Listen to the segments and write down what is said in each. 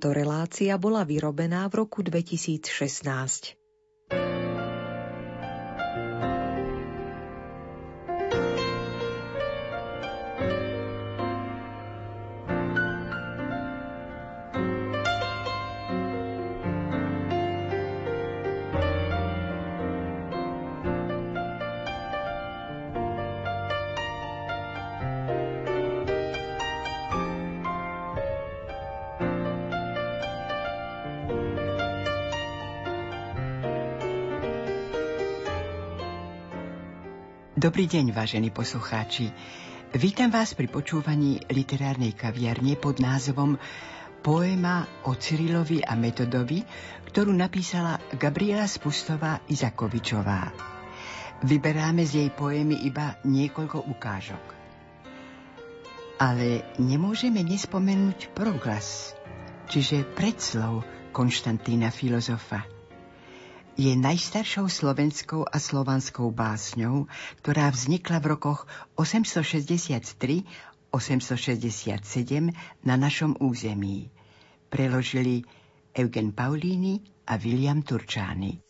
Táto relácia bola vyrobená v roku 2016. Dobrý deň, vážení poslucháči. Vítam vás pri počúvaní literárnej kaviarne pod názvom Poema o Cyrilovi a Metodovi, ktorú napísala Gabriela Spustová Izakovičová. Vyberáme z jej poemy iba niekoľko ukážok. Ale nemôžeme nespomenúť proglas, čiže predslov Konštantína filozofa – je najstaršou slovenskou a slovanskou básňou, ktorá vznikla v rokoch 863-867 na našom území. Preložili Eugen Paulini a William Turčány.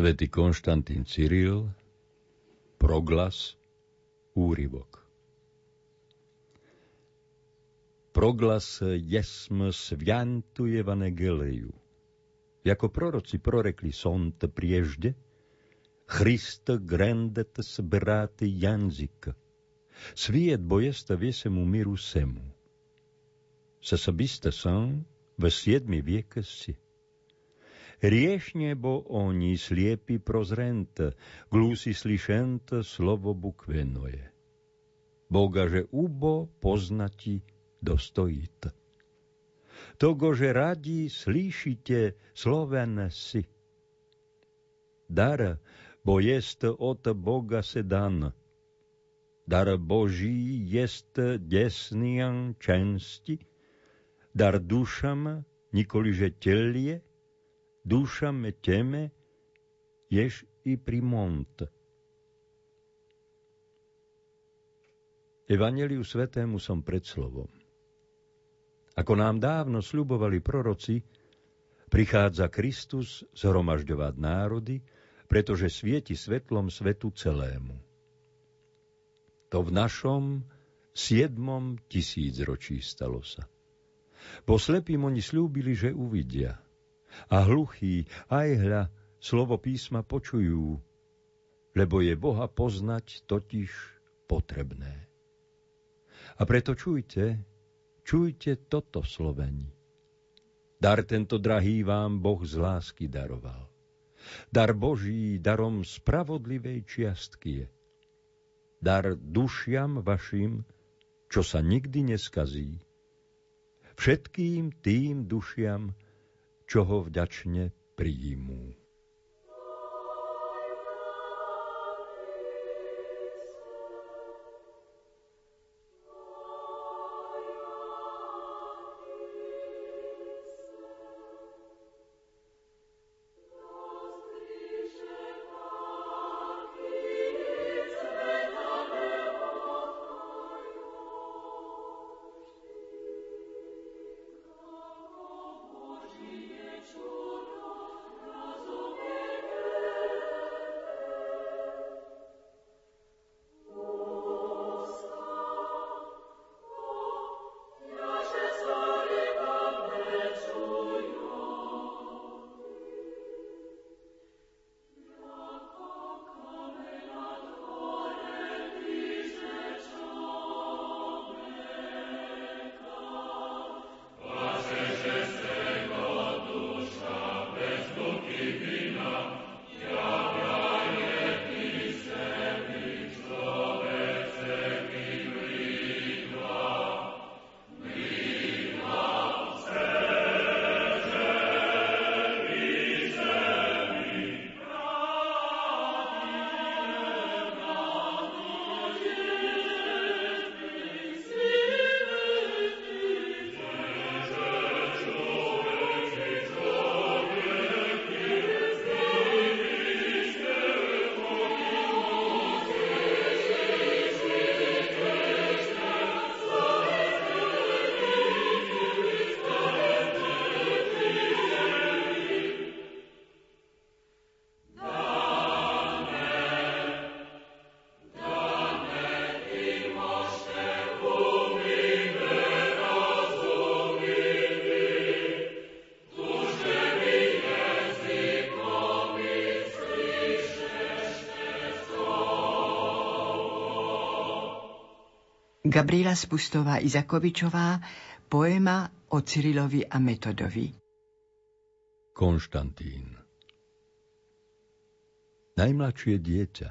Svetý Konštantín Cyril, proglas, úryvok. Proglas jesm svjantuje vanegeleju. Jako proroci prorekli sont priježdje, Hrist grendet sbrati janzika. Svijet bojesta vjesemu miru semu. Sa sabista sam ve sjedmi vijeka si. Riešne bo oni sliepi prozrenta, glúsi slyšenta slovo bukvenoje. Boga, že ubo poznati dostojita. Togo, že radí slyšite sloven si. Dar, bo jest od Boga se dan. Dar Boží jest desnian čensti, dar dušam, nikoliže telie, dušame teme, ješ i primont. Evangeliu svetému som pred slovom. Ako nám dávno sľubovali proroci, prichádza Kristus zhromažďovať národy, pretože svieti svetlom svetu celému. To v našom siedmom tisícročí stalo sa. Po slepým oni slúbili, že uvidia. A hluchí, aj hľa, slovo písma počujú, lebo je Boha poznať totiž potrebné. A preto čujte, čujte toto slovení. Dar tento drahý vám Boh z lásky daroval. Dar Boží darom spravodlivej čiastky je. Dar dušiam vašim, čo sa nikdy neskazí. Všetkým tým dušiam, čo ho vďačne prijímú. Gabriela Spustová Izakovičová, poema o Cyrilovi a Metodovi. Konštantín Najmladšie dieťa.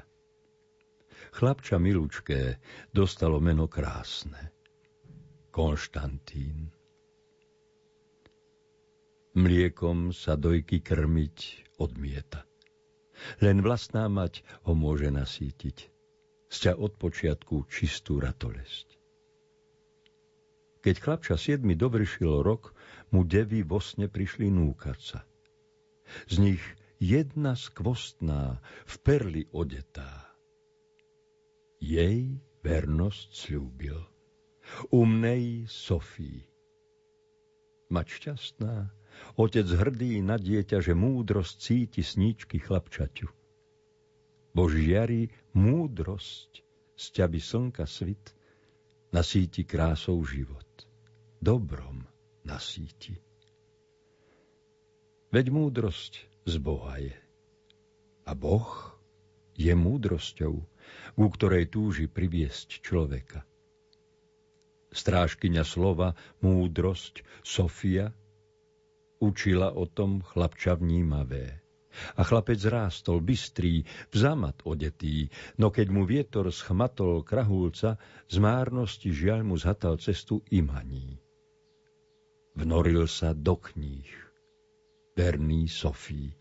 Chlapča milučké dostalo meno krásne. Konštantín. Mliekom sa dojky krmiť odmieta. Len vlastná mať ho môže nasítiť. Sťa od počiatku čistú ratolesť. Keď chlapča siedmi dovršil rok, mu devy vo sne prišli núkať sa. Z nich jedna skvostná, v perly odetá. Jej vernosť slúbil. Umnej Sofii. Mať šťastná, otec hrdý na dieťa, že múdrosť cíti sníčky chlapčaťu. Božiari múdrosť z ťaby slnka svit nasíti krásou život. Dobrom nasíti. Veď múdrosť z Boha je. A Boh je múdrosťou, ku ktorej túži priviesť človeka. Strážkyňa slova, múdrosť, Sofia, učila o tom chlapča vnímavé. A chlapec rástol, bystrý, vzamat odetý, no keď mu vietor schmatol krahulca, z márnosti žiaľ mu zhatal cestu imaní. Vnoril sa do kníh, verný Sofii.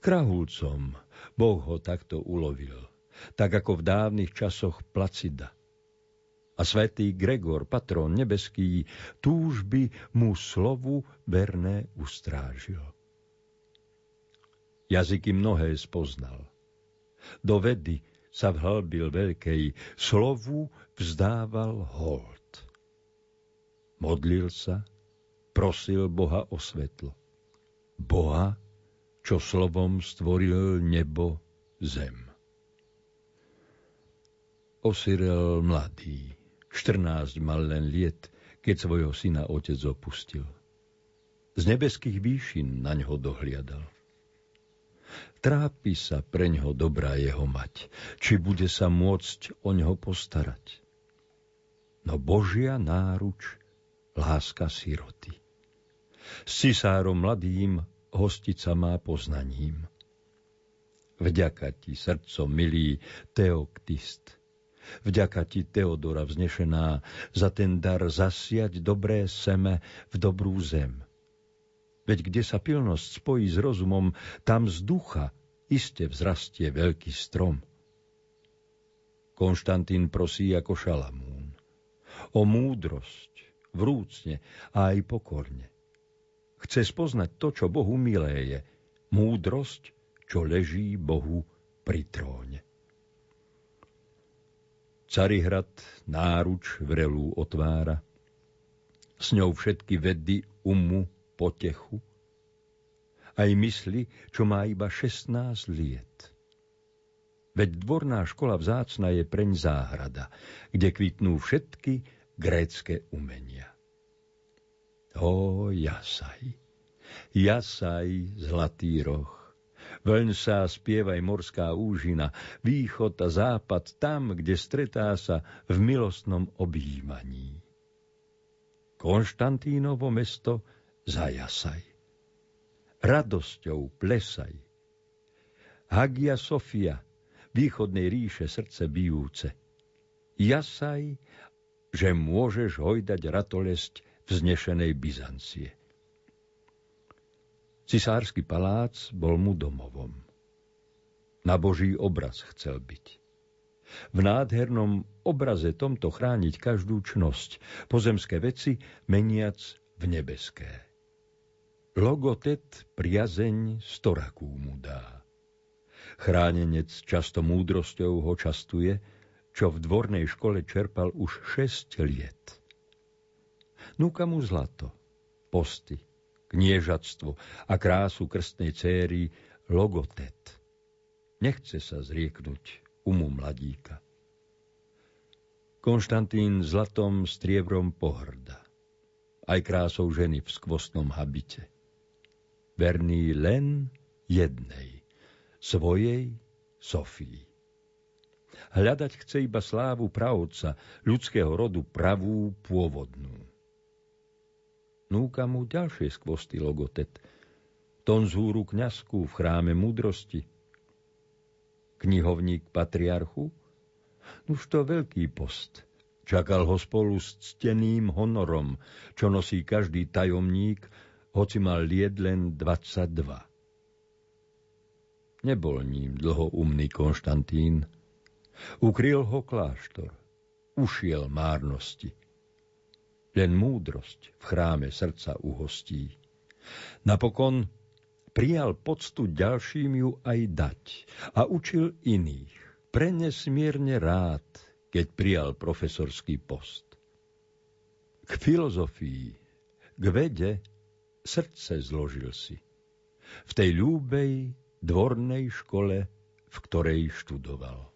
Krahulcom Boh ho takto ulovil, tak ako v dávnych časoch Placida – a svätý Gregor, patrón nebeský, túžby mu slovu verné ustrážil. Jazyky mnohé spoznal. Do vedy sa vhlbil veľkej, slovu vzdával hold. Modlil sa, prosil Boha o svetlo. Boha, čo slovom stvoril nebo, zem. Osirel mladý, 14 mal len liet, keď svojho syna otec opustil. Z nebeských výšin na ňo dohliadal. Trápi sa pre ňo dobrá jeho mať, či bude sa môcť o ňo postarať. No Božia náruč, láska siroty. S cisárom mladým hostica má poznaním. Vďaka ti, srdco milý Teoktist, Vďaka ti, Teodora vznešená, za ten dar zasiať dobré seme v dobrú zem. Veď kde sa pilnosť spojí s rozumom, tam z ducha iste vzrastie veľký strom. Konštantín prosí ako Šalamún. O múdrosť, vrúcne a aj pokorne. Chce spoznať to, čo Bohu milé je. Múdrosť, čo leží Bohu pri tróne. Carihrad náruč vrelú otvára, s ňou všetky vedy umu potechu, aj mysli, čo má iba 16 liet. Veď dvorná škola vzácna je preň záhrada, kde kvitnú všetky grécké umenia. O jasaj, jasaj, zlatý roh, Vlň sa spievaj morská úžina, východ a západ tam, kde stretá sa v milostnom objímaní. Konštantínovo mesto zajasaj. Radosťou plesaj. Hagia Sofia, východnej ríše srdce bijúce. Jasaj, že môžeš hojdať ratolesť vznešenej Byzancie. Cisársky palác bol mu domovom. Na Boží obraz chcel byť. V nádhernom obraze tomto chrániť každú čnosť, pozemské veci meniac v nebeské. Logotet priazeň storakú mu dá. Chránenec často múdrosťou ho častuje, čo v dvornej škole čerpal už šesť liet. Núka mu zlato, posty, kniežatstvo a krásu krstnej céry Logotet. Nechce sa zrieknúť umu mladíka. Konštantín zlatom striebrom pohrda, aj krásou ženy v skvostnom habite. Verný len jednej, svojej Sofii. Hľadať chce iba slávu pravca, ľudského rodu pravú pôvodnú núka mu ďalšie skvosty logotet. Tonzúru kňazku v chráme múdrosti. Knihovník patriarchu? Nuž to veľký post. Čakal ho spolu s cteným honorom, čo nosí každý tajomník, hoci mal lied len 22. Nebol ním dlho umný Konštantín. Ukryl ho kláštor. Ušiel márnosti – len múdrosť v chráme srdca uhostí. Napokon prijal poctu ďalším ju aj dať a učil iných. Pre nesmierne rád, keď prijal profesorský post. K filozofii, k vede srdce zložil si. V tej ľúbej dvornej škole, v ktorej študoval.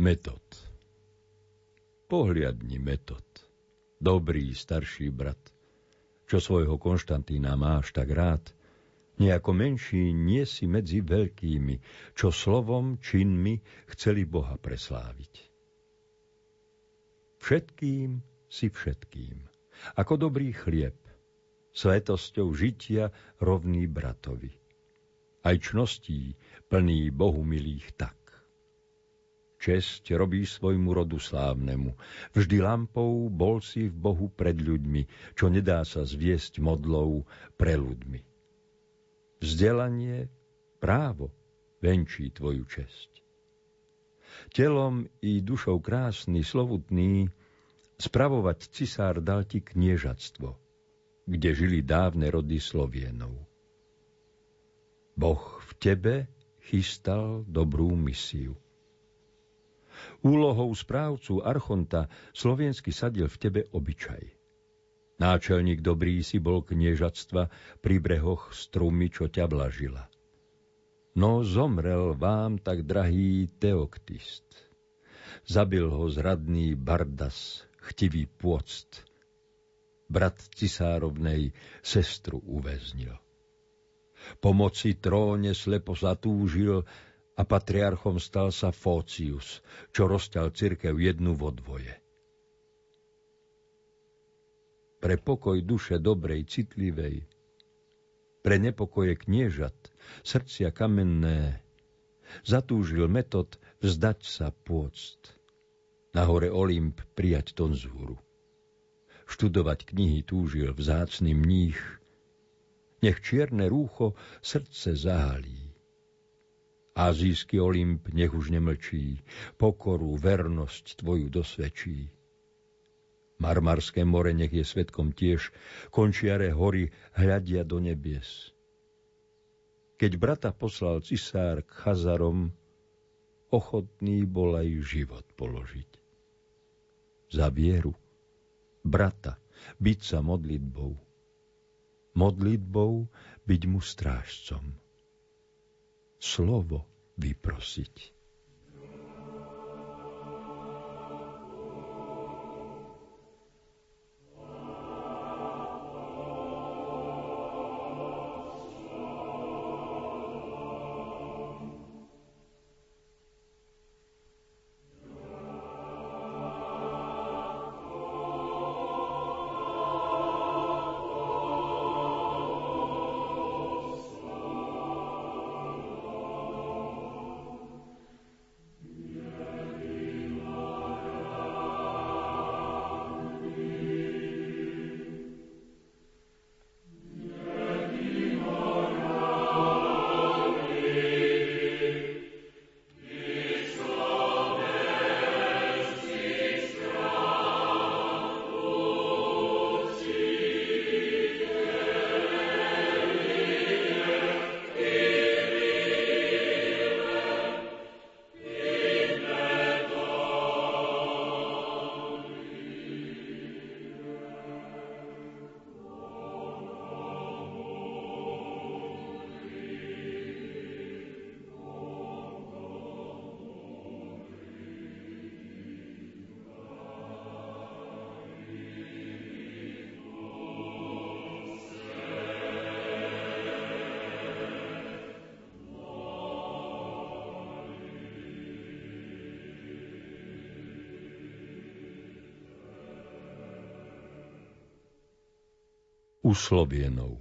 Metod. Pohliadni metod. Dobrý starší brat, čo svojho Konštantína máš tak rád, nejako menší nie si medzi veľkými, čo slovom, činmi chceli Boha presláviť. Všetkým si všetkým, ako dobrý chlieb, svetosťou žitia rovný bratovi. Aj čností plný Bohu milých tak. Česť robíš svojmu rodu slávnemu. Vždy lampou bol si v Bohu pred ľuďmi, čo nedá sa zviesť modlou pre ľuďmi. Vzdelanie, právo venčí tvoju česť. Telom i dušou krásny, slovutný, spravovať cisár dal ti kniežatstvo, kde žili dávne rody Slovienov. Boh v tebe chystal dobrú misiu – Úlohou správcu Archonta slovenský sadil v tebe obyčaj. Náčelník dobrý si bol kniežatstva pri brehoch strumy, čo ťa blažila. No zomrel vám tak drahý Teoktist. Zabil ho zradný Bardas, chtivý pôct. Brat cisárovnej sestru uväznil. Pomoci tróne slepo zatúžil, a patriarchom stal sa Fócius, čo rozťal cirkev jednu vo dvoje. Pre pokoj duše dobrej, citlivej, pre nepokoje kniežat, srdcia kamenné, zatúžil metod vzdať sa pôct. Na hore Olymp prijať tonzúru. Študovať knihy túžil vzácný mních, nech čierne rúcho srdce zahalí Azijský Olymp nech už nemlčí, pokoru, vernosť tvoju dosvedčí. Marmarské more nech je svetkom tiež, končiare hory hľadia do nebies. Keď brata poslal cisár k Chazarom, ochotný bol aj život položiť. Za vieru, brata, byť sa modlitbou. Modlitbou byť mu strážcom. Slovo vyprosiť. U.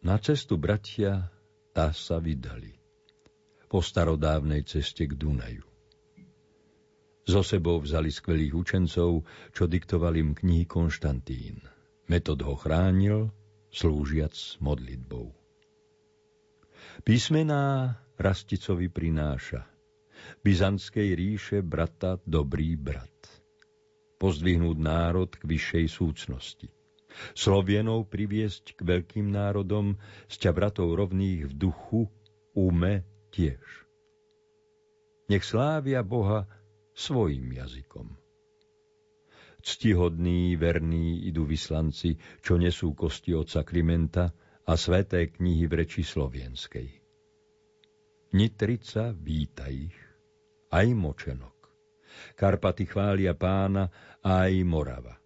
Na cestu bratia tá sa vydali. Po starodávnej ceste k Dunaju. So sebou vzali skvelých učencov, čo diktoval im knihy Konštantín. Metod ho chránil, slúžiac modlitbou. Písmená Rasticovi prináša. Byzantskej ríše brata dobrý brat. Pozdvihnúť národ k vyššej súcnosti. Slovienov priviesť k veľkým národom, sťa bratov rovných v duchu, ume tiež. Nech slávia Boha svojim jazykom. Ctihodní, verní idú vyslanci, čo nesú kosti oca Klimenta a sveté knihy v reči slovenskej. Nitrica víta ich aj Močenok. Karpaty chvália pána a aj Morava.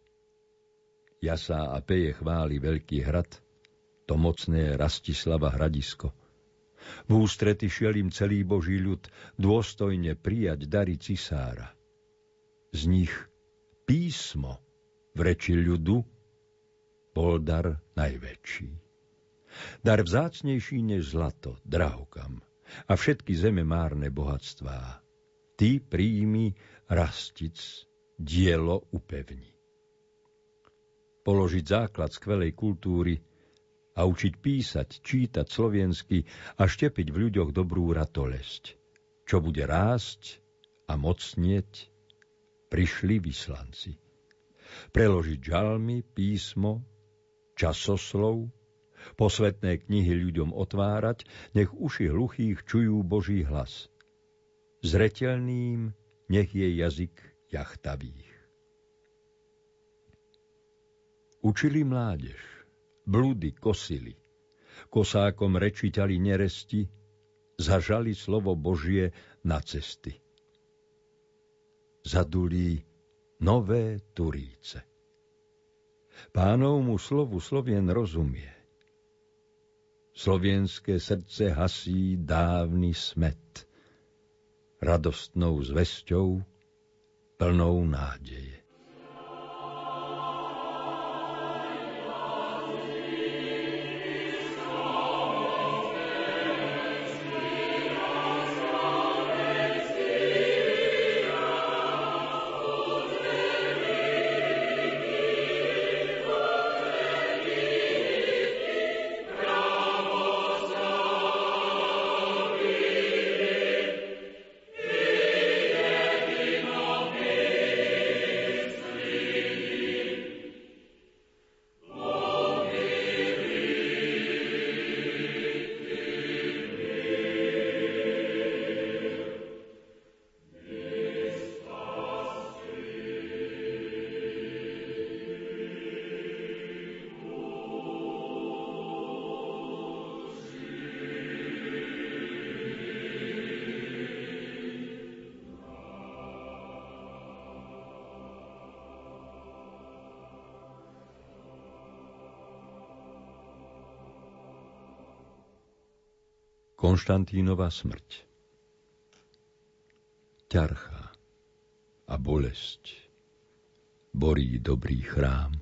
Jasá a peje chváli Veľký hrad, to mocné Rastislava hradisko. V ústrety šiel im celý Boží ľud dôstojne prijať dary cisára. Z nich písmo v reči ľudu bol dar najväčší. Dar vzácnejší než zlato, drahokam a všetky zeme márne bohatstvá. Ty príjmi rastic, dielo upevni položiť základ skvelej kultúry a učiť písať, čítať slovensky a štepiť v ľuďoch dobrú ratolesť. Čo bude rásť a mocnieť, prišli vyslanci. Preložiť žalmy, písmo, časoslov, posvetné knihy ľuďom otvárať, nech uši hluchých čujú Boží hlas. Zretelným nech je jazyk jachtavých. Učili mládež, blúdy kosili, kosákom rečitali neresti, zažali slovo Božie na cesty. Zadulí nové turíce. Pánovmu slovu Slovien rozumie. Slovienské srdce hasí dávny smet, radostnou zvesťou, plnou nádeje. Konštantínova smrť. Ťarcha a bolesť borí dobrý chrám.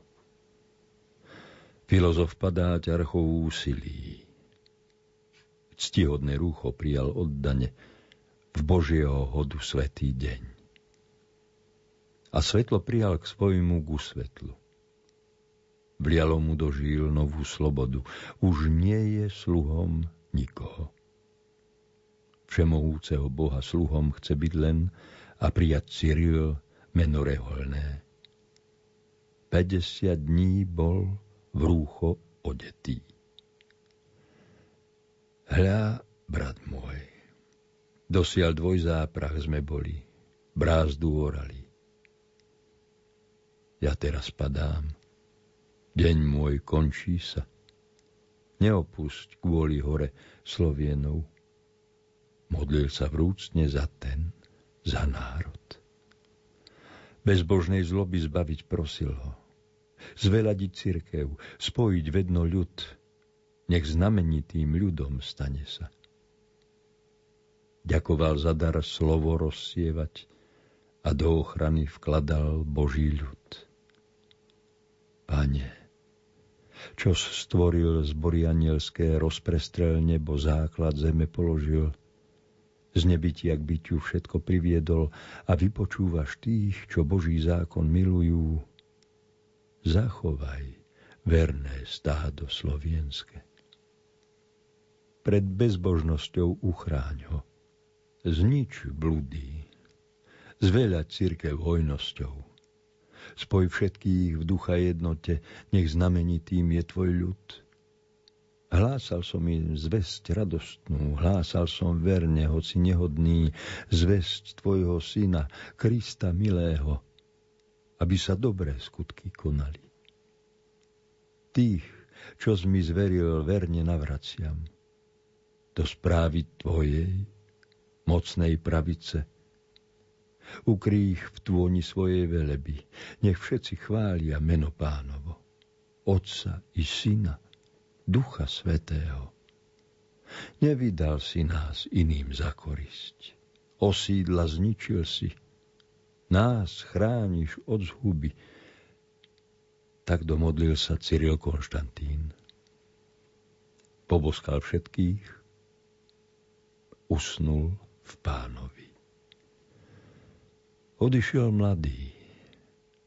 Filozof padá ťarchou úsilí. Ctihodné rúcho prijal oddane v Božieho hodu svetý deň. A svetlo prijal k svojmu ku svetlu. Vlialo mu do žíl novú slobodu. Už nie je sluhom nikoho všemohúceho Boha sluhom chce byť len a prijať Cyril meno reholné. 50 dní bol v rúcho odetý. Hľa, brat môj, dosiaľ dvojzáprach sme boli, brázdu orali. Ja teraz padám, deň môj končí sa. Neopusť kvôli hore Slovienov, Modlil sa vrúcne za ten, za národ. Bezbožnej zloby zbaviť prosil ho. Zveladiť cirkev, spojiť vedno ľud, nech znamenitým ľudom stane sa. Ďakoval za dar slovo rozsievať a do ochrany vkladal Boží ľud. Pane, čo stvoril zbory anielské, rozprestrel nebo, základ zeme položil – z nebytia k bytiu všetko priviedol a vypočúvaš tých, čo Boží zákon milujú. Zachovaj verné stádo slovienske. Pred bezbožnosťou uchráň ho. Znič blúdy. Zveľať církev hojnosťou. Spoj všetkých v ducha jednote, nech znamenitým je tvoj ľud – Hlásal som im zväzť radostnú, hlásal som verne, hoci nehodný, zväzť tvojho syna, Krista milého, aby sa dobré skutky konali. Tých, čo mi zveril, verne navraciam. Do správy tvojej, mocnej pravice, Ukrý v tôni svojej veleby. Nech všetci chvália meno pánovo. Otca i Syna, Ducha Svetého. Nevydal si nás iným za korisť. Osídla zničil si. Nás chrániš od zhuby. Tak domodlil sa Cyril Konštantín. Poboskal všetkých, usnul v pánovi. Odišiel mladý,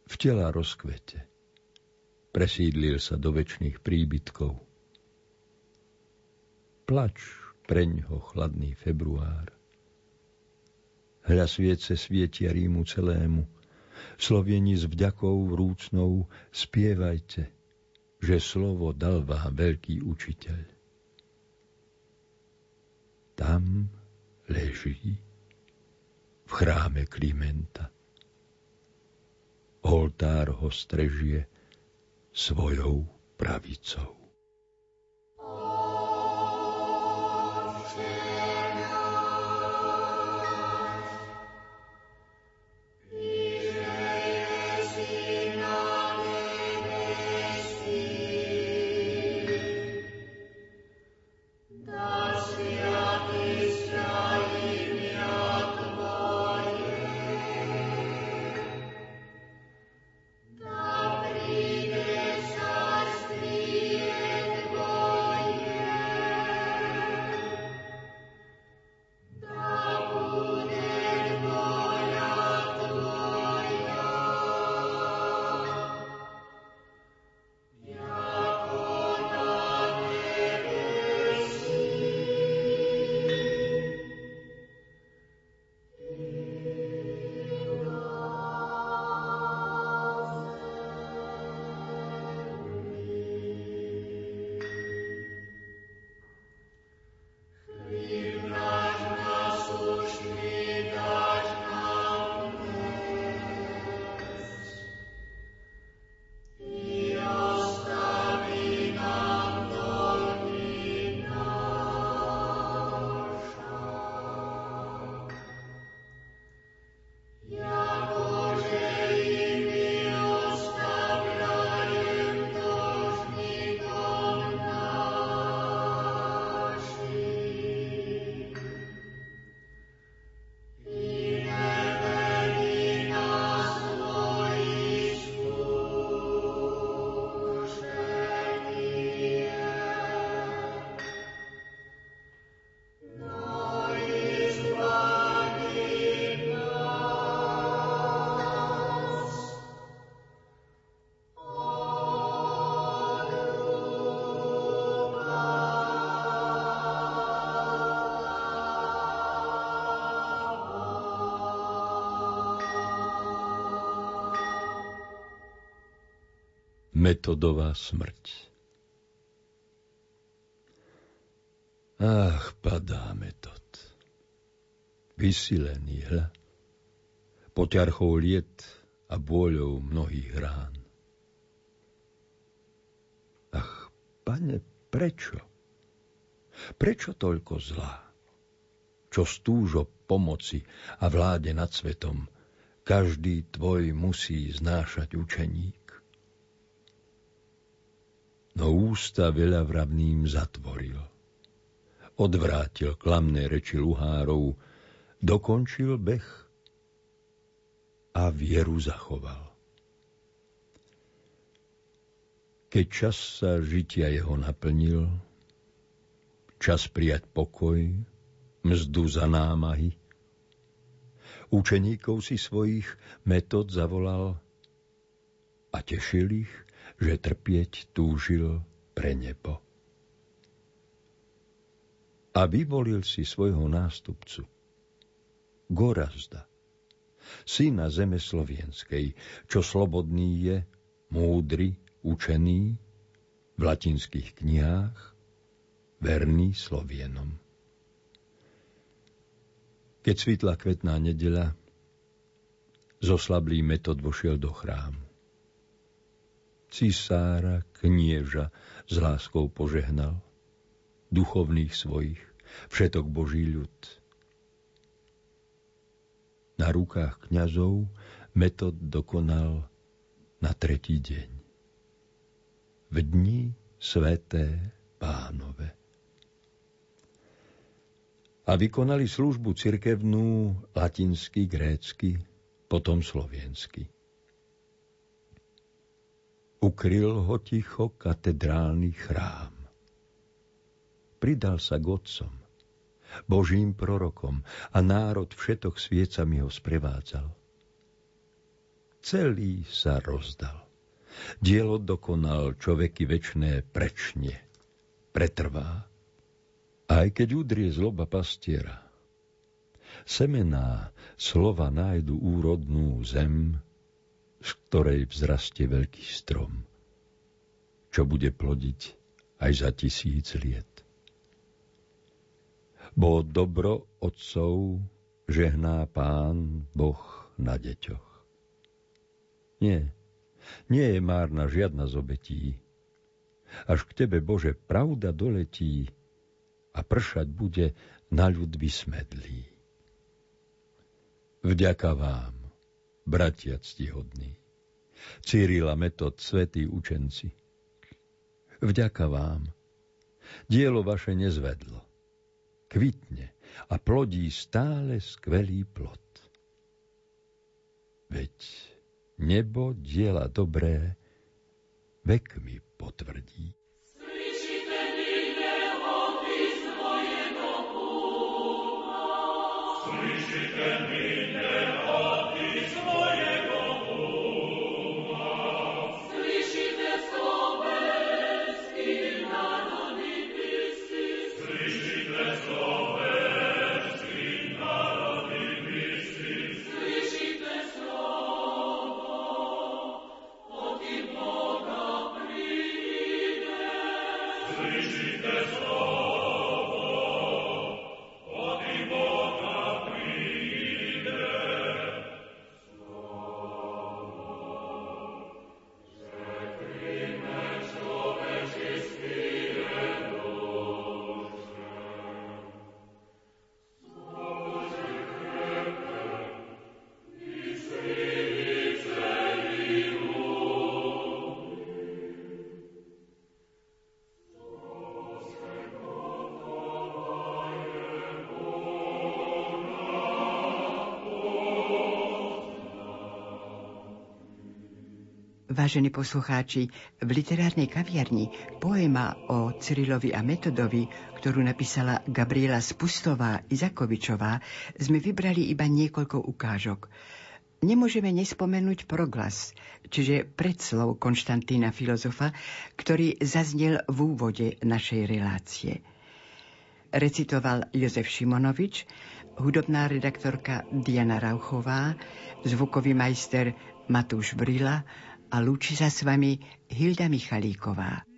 v tela rozkvete. Presídlil sa do väčšných príbytkov. Plač preňho chladný február. Hľa sviece svietia Rímu celému. Slovení s vďakou vrúcnou spievajte, že slovo dal vám veľký učiteľ. Tam leží v chráme Klimenta. Oltár ho strežie svojou pravicou. Metodová smrť. Ach, padá metod. Vysilený, hľa. Poťarchou liet a bôľou mnohých rán. Ach, pane, prečo? Prečo toľko zlá? Čo stúžo pomoci a vláde nad svetom, každý tvoj musí znášať učeník no ústa veľa vravným zatvoril. Odvrátil klamné reči luhárov, dokončil beh a vieru zachoval. Keď čas sa žitia jeho naplnil, čas prijať pokoj, mzdu za námahy, učeníkov si svojich metód zavolal a tešil ich, že trpieť túžil pre nebo. A vyvolil si svojho nástupcu, Gorazda, syna zeme slovenskej, čo slobodný je, múdry, učený, v latinských knihách, verný Slovienom. Keď svitla kvetná nedela, zoslablý metod vošiel do chrámu cisára, knieža s láskou požehnal, duchovných svojich, všetok Boží ľud. Na rukách kňazov metod dokonal na tretí deň. V dni sveté pánove. A vykonali službu cirkevnú latinsky, grécky, potom sloviensky. Ukryl ho ticho katedrálny chrám. Pridal sa k otcom, Božím prorokom a národ všetok sviecami ho sprevádzal. Celý sa rozdal. Dielo dokonal človeky večné prečne. Pretrvá. Aj keď udrie zloba pastiera, semená slova nájdu úrodnú zem, z ktorej vzrastie veľký strom, čo bude plodiť aj za tisíc liet. Bo dobro otcov žehná pán Boh na deťoch. Nie, nie je márna žiadna z obetí. Až k tebe, Bože, pravda doletí a pršať bude na ľud vysmedlý. Vďaka vám, bratia ctihodní, Cyrila Metod, svetí učenci. Vďaka vám, dielo vaše nezvedlo kvitne a plodí stále skvelý plod. Veď nebo diela dobré vekmi potvrdí. Slyšíte mi Vážení poslucháči, v literárnej kaviarni poema o Cyrilovi a Metodovi, ktorú napísala Gabriela Spustová Izakovičová, sme vybrali iba niekoľko ukážok. Nemôžeme nespomenúť proglas, čiže predslov Konštantína filozofa, ktorý zaznel v úvode našej relácie. Recitoval Jozef Šimonovič, hudobná redaktorka Diana Rauchová, zvukový majster Matúš Brila, a lúči sa s vami Hilda Michalíková.